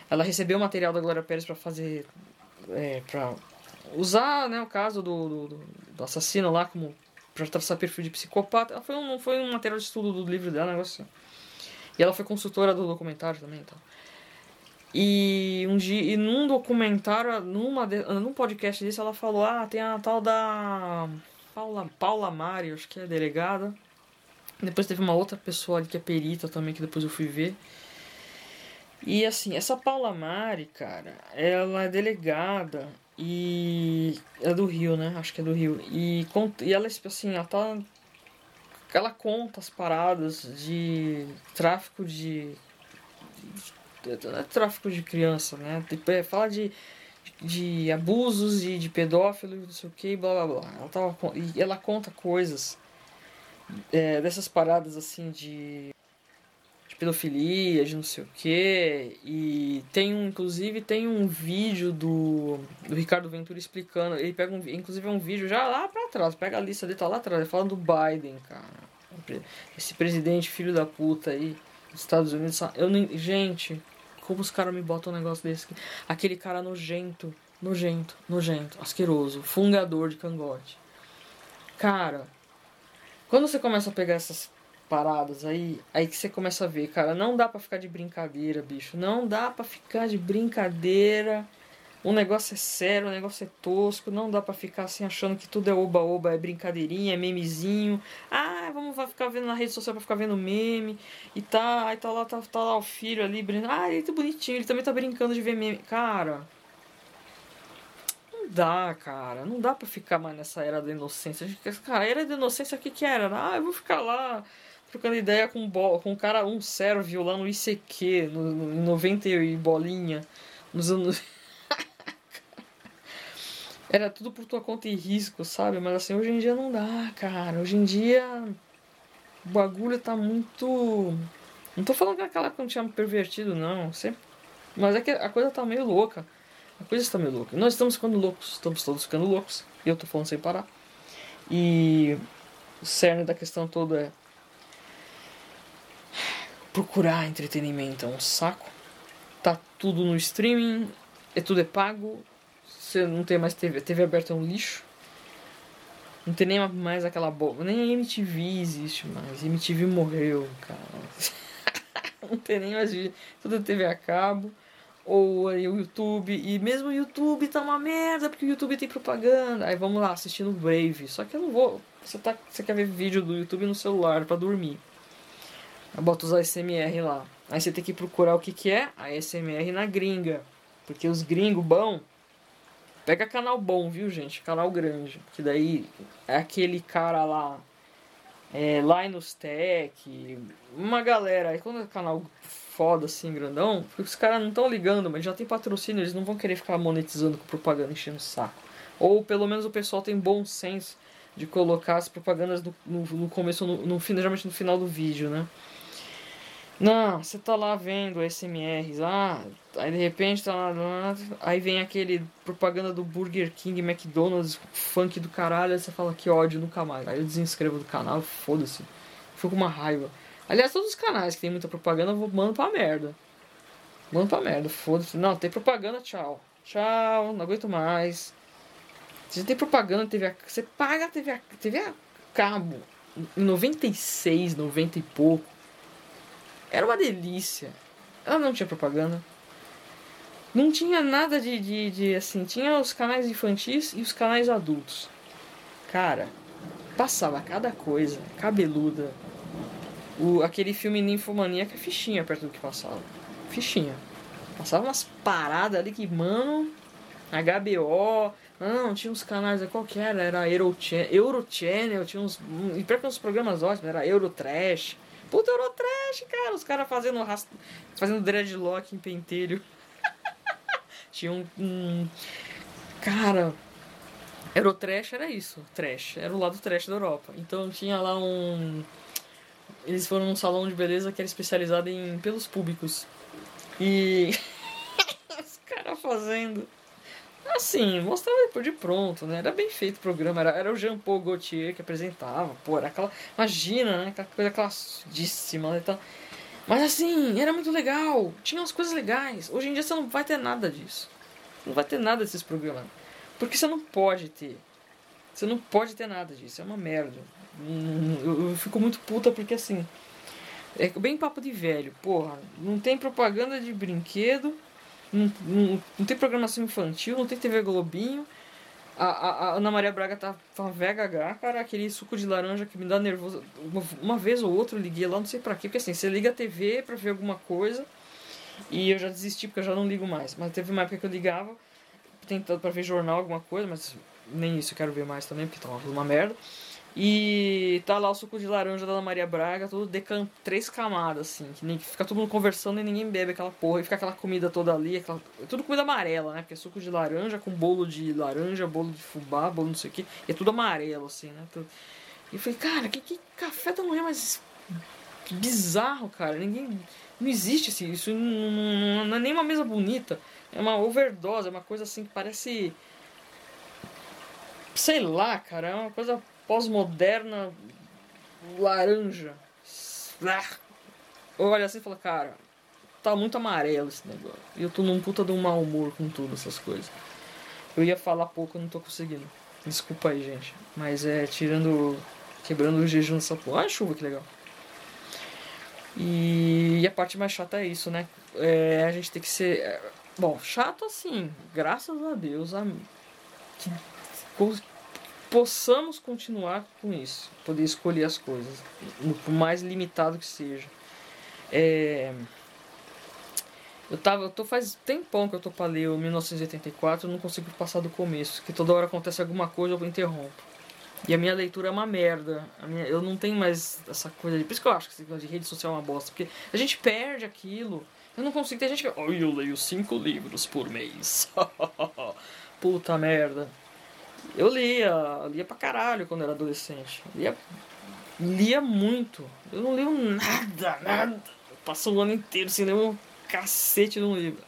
Speaker 1: Ela recebeu o material da Glória Pérez para fazer. É, para usar né, o caso do, do, do assassino lá como para traçar perfil de psicopata. Foi um, foi um material de estudo do livro dela, negócio assim. E ela foi consultora do documentário também, então. E um dia, e num documentário, numa de, num podcast desse, ela falou: "Ah, tem a tal da Paula, Paula Mari, acho que é delegada. Depois teve uma outra pessoa ali que é perita também que depois eu fui ver. E assim, essa Paula Mari, cara, ela é delegada e é do Rio, né? Acho que é do Rio. E, e ela, assim, ela tá ela conta as paradas de tráfico de, é tráfico de criança, né? Tipo, é, fala de, de abusos e de pedófilo, não sei o que, blá blá blá. Ela, tava, e ela conta coisas é, dessas paradas assim de de pedofilia, de não sei o que. E tem um, inclusive, tem um vídeo do, do Ricardo Ventura explicando. Ele pega um, inclusive, é um vídeo já lá pra trás, pega a lista dele, tá lá atrás, ele fala do Biden, cara. Esse presidente filho da puta aí dos Estados Unidos. Eu nem, gente, como os caras me botam um negócio desse? Aquele cara nojento, nojento, nojento, asqueroso, fungador de cangote. Cara, quando você começa a pegar essas paradas aí, aí que você começa a ver, cara, não dá para ficar de brincadeira, bicho. Não dá para ficar de brincadeira. O negócio é sério, o negócio é tosco, não dá para ficar assim achando que tudo é oba-oba, é brincadeirinha, é memezinho. Ah, vamos ficar vendo na rede social pra ficar vendo meme e tá, aí tá lá, tá, tá lá o filho ali brincando. Ah, ele tá bonitinho, ele também tá brincando de ver meme. Cara, não dá, cara, não dá pra ficar mais nessa era da inocência. Cara, a era da inocência, o que que era? Ah, eu vou ficar lá trocando ideia com, com um cara, um sérvio lá no ICQ, no, no, em 90 e bolinha, nos anos. Era tudo por tua conta e risco, sabe? Mas assim, hoje em dia não dá, cara. Hoje em dia o bagulho tá muito. Não tô falando que naquela época não tinha pervertido, não. Sempre... Mas é que a coisa tá meio louca. A coisa está meio louca. Nós estamos ficando loucos, estamos todos ficando loucos. E eu tô falando sem parar. E o cerne da questão toda é procurar entretenimento é um saco. Tá tudo no streaming, é tudo é pago. Você não tem mais TV, a TV aberta é um lixo. Não tem nem mais aquela boa. Nem a MTV existe mais. A MTV morreu, cara. não tem nem mais é TV a cabo. Ou aí o YouTube. E mesmo o YouTube tá uma merda, porque o YouTube tem propaganda. Aí vamos lá, assistindo Brave. Só que eu não vou. Você, tá, você quer ver vídeo do YouTube no celular para dormir. Bota os ASMR lá. Aí você tem que procurar o que, que é ASMR na gringa. Porque os gringos bom. Pega canal bom, viu, gente? Canal grande. Que daí é aquele cara lá. É, Linus Tech. Uma galera. Aí quando é canal foda assim, grandão. Os caras não estão ligando, mas já tem patrocínio. Eles não vão querer ficar monetizando com propaganda enchendo o saco. Ou pelo menos o pessoal tem bom senso de colocar as propagandas no, no, no começo, no, no, geralmente no final do vídeo, né? Não, você tá lá vendo SMRs, ah, aí de repente tá lá, aí vem aquele propaganda do Burger King, McDonald's, funk do caralho, aí você fala que ódio nunca mais. Aí eu desinscrevo do canal, foda-se. Fico com uma raiva. Aliás, todos os canais que tem muita propaganda, eu vou mando pra merda. Mando pra merda, foda-se. Não, tem propaganda, tchau. Tchau, não aguento mais. Se tem propaganda, TV a... você paga a TV a... TV a cabo em 96, 90 e pouco era uma delícia. Ela não tinha propaganda. Não tinha nada de, de, de assim. Tinha os canais infantis e os canais adultos. Cara, passava cada coisa. Cabeluda. O, aquele filme Ninfomania que é fichinha perto do que passava. Fichinha. Passava umas paradas ali que, mano. HBO. Não, tinha uns canais. Qual que era? Eurochannel. Eurochannel. Tinha uns. E pior que uns programas ótimos. Era Eurotrash. Puta Eurotrash, cara. Os caras fazendo, rast... fazendo dreadlock em pentelho. Tinha um, um. Cara. Eurotrash era isso. Trash. Era o lado trash da Europa. Então tinha lá um. Eles foram num salão de beleza que era especializado em pelos públicos. E. Os caras fazendo Assim, mostrava depois de pronto, né? Era bem feito o programa, era, era o Jean Paul Gaultier que apresentava, pô, era aquela. Imagina, né? Aquela coisa classadíssima né? Então, mas assim, era muito legal, tinha umas coisas legais. Hoje em dia você não vai ter nada disso. Não vai ter nada desses programas. Porque você não pode ter. Você não pode ter nada disso, é uma merda. Eu, eu fico muito puta porque assim. É bem papo de velho, porra. Não tem propaganda de brinquedo não, não, não, tem programação infantil, não tem TV Globinho. A, a, a Ana Maria Braga tá, tá VHH, cara, aquele suco de laranja que me dá nervoso. Uma, uma vez ou outra eu liguei lá, não sei pra quê, porque assim, você liga a TV pra ver alguma coisa e eu já desisti porque eu já não ligo mais. Mas teve uma época que eu ligava, tentando pra ver jornal, alguma coisa, mas nem isso eu quero ver mais também, porque tá uma merda. E tá lá o suco de laranja da Ana Maria Braga, tudo decan três camadas, assim. Que nem, fica todo mundo conversando e ninguém bebe aquela porra. E fica aquela comida toda ali, aquela, tudo comida amarela, né? Porque é suco de laranja com bolo de laranja, bolo de fubá, bolo não sei o que. E é tudo amarelo, assim, né? Tudo... E eu falei, cara, que, que café da manhã mais bizarro, cara. Ninguém. Não existe assim. Isso não, não, não é nem uma mesa bonita. É uma overdose, é uma coisa assim que parece. Sei lá, cara. É uma coisa pós-moderna laranja. Olha assim e fala, cara, tá muito amarelo esse negócio. E eu tô num puta de um mau humor com tudo essas coisas. Eu ia falar pouco, eu não tô conseguindo. Desculpa aí, gente. Mas é tirando. Quebrando o jejum dessa porra. Olha a chuva que legal. E, e a parte mais chata é isso, né? É, a gente tem que ser. É, bom, chato assim, graças a Deus, a, que possamos continuar com isso, poder escolher as coisas, por mais limitado que seja. É, eu tava, eu tô faz tempão que eu tô para ler o 1984, eu não consigo passar do começo, que toda hora acontece alguma coisa eu interrompo. E a minha leitura é uma merda. Minha, eu não tenho mais essa coisa de. Por isso que eu acho que esse de rede social é uma bosta. Porque a gente perde aquilo. Eu não consigo. Tem gente que. Oh, eu leio cinco livros por mês. Puta merda. Eu lia, lia pra caralho quando era adolescente. Lia, lia muito. Eu não leio nada, nada. Eu passo o ano inteiro sem ler um cacete de um livro.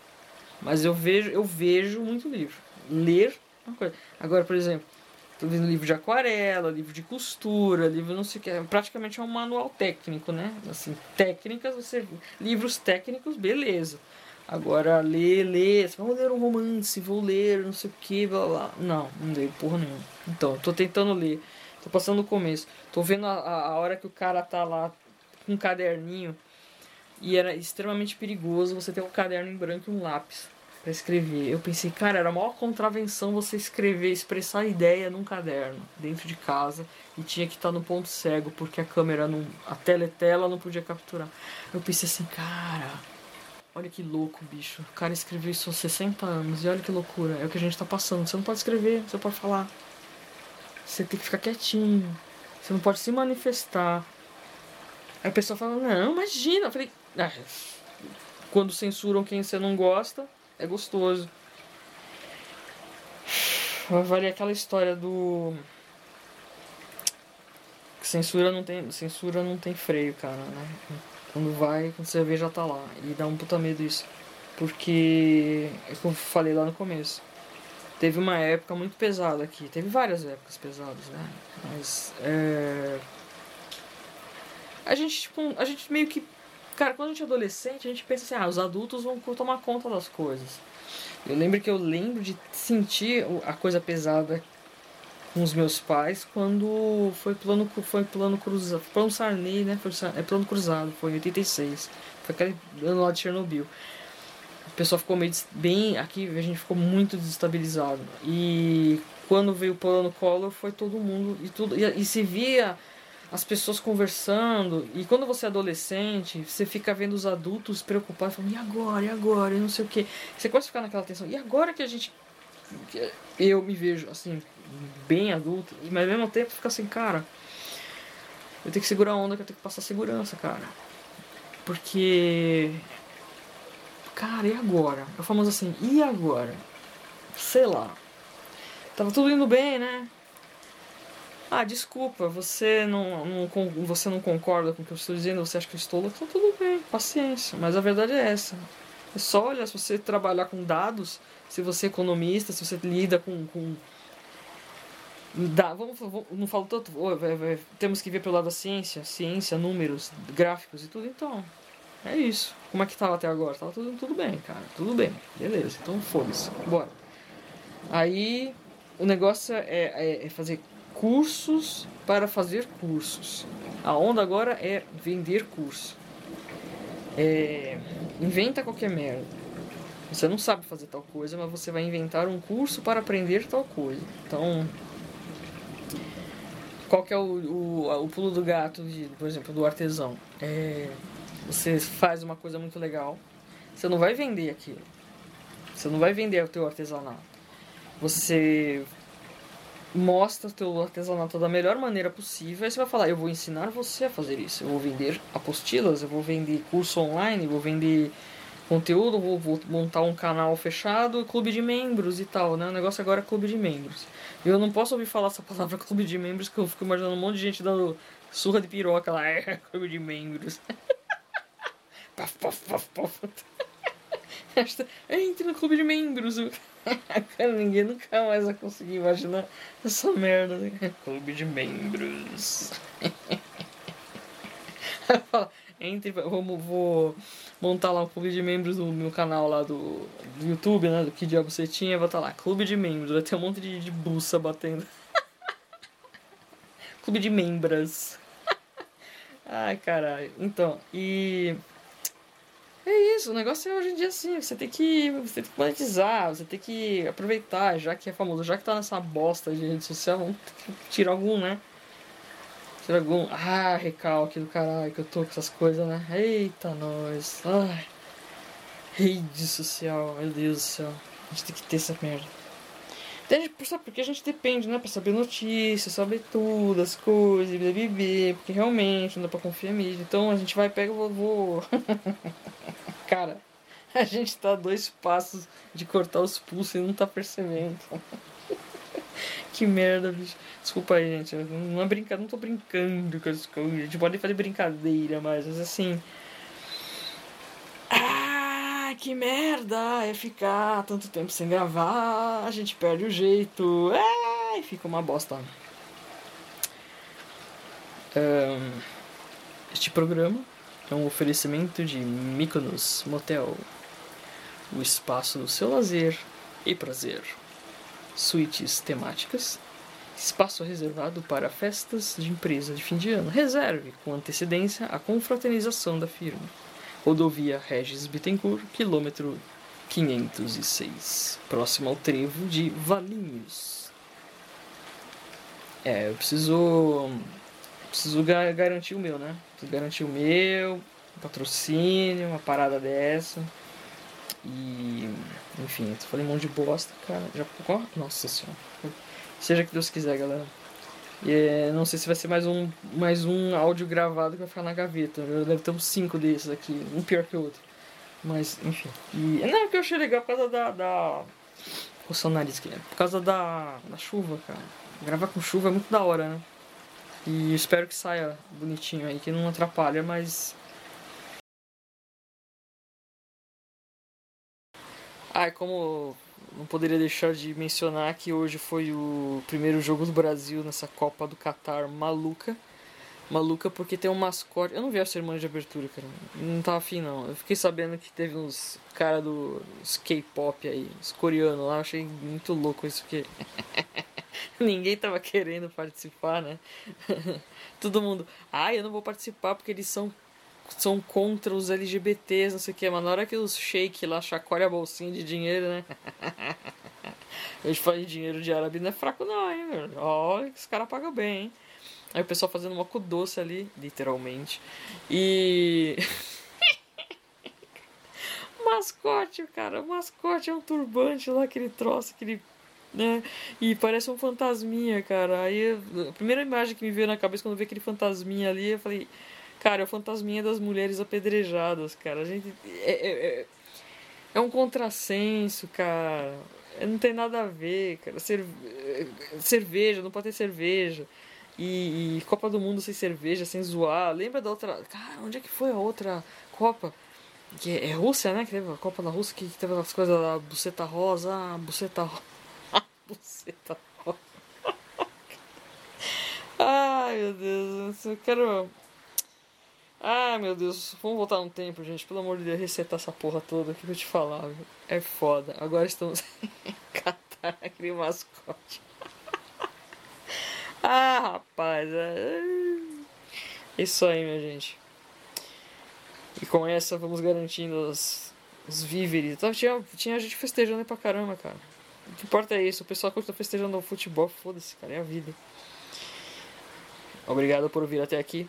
Speaker 1: Mas eu vejo, eu vejo muito livro. Ler é uma coisa. Agora, por exemplo, Tô vendo livro de aquarela, livro de costura, livro não sei o que. Praticamente é um manual técnico, né? Assim, técnicas, você. Livros técnicos, beleza. Agora, ler, ler, vou ler um romance, vou ler não sei o que, blá blá. Não, não leio porra nenhuma. Então, tô tentando ler. Tô passando no começo. Tô vendo a, a hora que o cara tá lá com um caderninho. E era extremamente perigoso você ter um caderno em branco e um lápis para escrever. Eu pensei, cara, era a maior contravenção você escrever, expressar a ideia num caderno, dentro de casa, e tinha que estar no ponto cego, porque a câmera não. a teletela não podia capturar. Eu pensei assim, cara, olha que louco, bicho. O cara escreveu isso há 60 anos, e olha que loucura. É o que a gente tá passando. Você não pode escrever, você pode falar. Você tem que ficar quietinho. Você não pode se manifestar. Aí a pessoa fala, não, imagina. Eu falei, ah, quando censuram quem você não gosta, é gostoso. Vale aquela história do. Censura não tem, censura não tem freio, cara, né? Quando vai, quando você vê já tá lá. E dá um puta medo isso. Porque, é como eu falei lá no começo, teve uma época muito pesada aqui. Teve várias épocas pesadas, né? Mas, é... A gente, tipo, a gente meio que Cara, quando a gente é adolescente, a gente pensa assim, ah, os adultos vão tomar conta das coisas. Eu lembro que eu lembro de sentir a coisa pesada com os meus pais quando foi plano, foi plano cruzado. Plano Sarney, né? Foi, é plano cruzado, foi em 86. Foi aquele ano lá de Chernobyl. O pessoal ficou meio bem. Aqui a gente ficou muito desestabilizado. E quando veio o plano Collor, foi todo mundo. E, tudo, e, e se via as pessoas conversando. E quando você é adolescente, você fica vendo os adultos preocupados, falando, e agora, e agora, e não sei o que. Você começa a ficar naquela tensão, e agora que a gente. Eu me vejo, assim, bem adulto, mas ao mesmo tempo fica assim, cara. Eu tenho que segurar a onda, que eu tenho que passar segurança, cara. Porque. Cara, e agora? É o famoso assim, e agora? Sei lá. Tava tudo indo bem, né? Ah, desculpa, você não, não, você não concorda com o que eu estou dizendo, você acha que eu estou louco? Então tudo bem, paciência. Mas a verdade é essa. É só olhar, se você trabalhar com dados, se você é economista, se você lida com. com vamos, vamos, não falo tanto, temos que ver pelo lado da ciência, ciência, números, gráficos e tudo, então. É isso. Como é que tava até agora? Tava tudo, tudo bem, cara. Tudo bem. Beleza. Então foda-se. Bora. Aí o negócio é, é, é fazer cursos para fazer cursos. A onda agora é vender curso. É, inventa qualquer merda. Você não sabe fazer tal coisa, mas você vai inventar um curso para aprender tal coisa. Então, qual que é o, o, o pulo do gato, de, por exemplo, do artesão? É, você faz uma coisa muito legal, você não vai vender aquilo. Você não vai vender o teu artesanato. Você mostra teu artesanato da melhor maneira possível. Aí você vai falar, eu vou ensinar você a fazer isso. Eu vou vender apostilas, eu vou vender curso online, eu vou vender conteúdo, vou, vou montar um canal fechado, clube de membros e tal, né? O negócio agora é clube de membros. Eu não posso ouvir falar essa palavra clube de membros que eu fico imaginando um monte de gente dando surra de piroca lá, é clube de membros. paf, paf, paf, paf. Entre no clube de membros. Cara, ninguém nunca mais vai conseguir imaginar essa merda. Né? Clube de membros. Entre, vou, vou montar lá um clube de membros no meu canal lá do, do YouTube, né? Do que diabo você tinha, vai estar lá, clube de membros, vai ter um monte de, de buça batendo. clube de membras. Ai, caralho. Então, e. É isso, o negócio é hoje em dia assim, você tem que. Você tem que monetizar, você tem que aproveitar, já que é famoso, já que tá nessa bosta de rede social, vamos tirar algum, né? Tirar algum. Ah, recalque do caralho que eu tô com essas coisas, né? Eita nós. Ai. Rede social, meu Deus do céu. A gente tem que ter essa merda. Sabe, porque a gente depende, né? Pra saber notícias, saber tudo, as coisas, beber, porque realmente não dá pra confiar mesmo. Então a gente vai, pega, vou. vou... Cara, a gente tá a dois passos de cortar os pulsos e não tá percebendo. que merda, bicho. Desculpa aí, gente. Não é brincar, não tô brincando com as coisas. A gente pode fazer brincadeira, mas assim que merda é ficar tanto tempo sem gravar, a gente perde o jeito, é, e fica uma bosta. Este programa é um oferecimento de Mykonos Motel, o espaço do seu lazer e prazer. Suítes temáticas, espaço reservado para festas de empresa de fim de ano. Reserve com antecedência a confraternização da firma. Rodovia Regis Bittencourt, quilômetro 506, próximo ao trevo de Valinhos. É, eu preciso. Preciso ga garantir o meu, né? Preciso garantir o meu, patrocínio, uma parada dessa. E. Enfim, eu falei um monte de bosta, cara. Já. Nossa senhora. Seja que Deus quiser, galera. E é, não sei se vai ser mais um, mais um áudio gravado que vai ficar na gaveta. Deve ter uns 5 desses aqui, um pior que o outro. Mas, enfim. E, não, é que eu achei legal por causa da. da... Coçar o nariz aqui, né? Por causa da, da chuva, cara. Gravar com chuva é muito da hora, né? E espero que saia bonitinho aí, que não atrapalha, mas. Ah, como não poderia deixar de mencionar que hoje foi o primeiro jogo do Brasil nessa Copa do Catar maluca. Maluca porque tem um mascote. Eu não vi a cerimônia de abertura, cara. Não tava afim, não. Eu fiquei sabendo que teve uns cara do K-pop aí, os coreanos lá. Eu achei muito louco isso que. Ninguém tava querendo participar, né? Todo mundo. Ah, eu não vou participar porque eles são são contra os LGBTs, não sei o que, mas na hora que os shake lá chacoalham a bolsinha de dinheiro, né? A gente fala dinheiro de árabe não é fraco não, hein, velho? Olha que os caras pagam bem, hein? Aí o pessoal fazendo uma cu doce ali, literalmente. E. mascote, cara, o mascote é um turbante lá, aquele troço, aquele. Né? E parece um fantasminha, cara. Aí a primeira imagem que me veio na cabeça quando eu vi aquele fantasminha ali, eu falei. Cara, é o fantasminha das mulheres apedrejadas, cara. A gente. É, é, é, é um contrassenso, cara. Não tem nada a ver, cara. Cerveja, não pode ter cerveja. E, e, Copa do Mundo sem cerveja, sem zoar. Lembra da outra. Cara, onde é que foi a outra Copa? Que é, é Rússia, né? Que teve a Copa da Rússia que teve as coisas da buceta rosa. Ah, buceta rosa. buceta rosa. Ai, meu Deus. Eu quero. Ah, meu Deus, vamos voltar no tempo, gente. Pelo amor de Deus, resetar essa porra toda. O que eu te falar, viu? É foda. Agora estamos em catar aquele mascote. ah, rapaz. É... Isso aí, minha gente. E com essa vamos garantindo os, os víveres. Então, tinha, tinha gente festejando aí pra caramba, cara. O que importa é isso. O pessoal que tá festejando o futebol, foda-se, cara. É a vida. Obrigado por vir até aqui.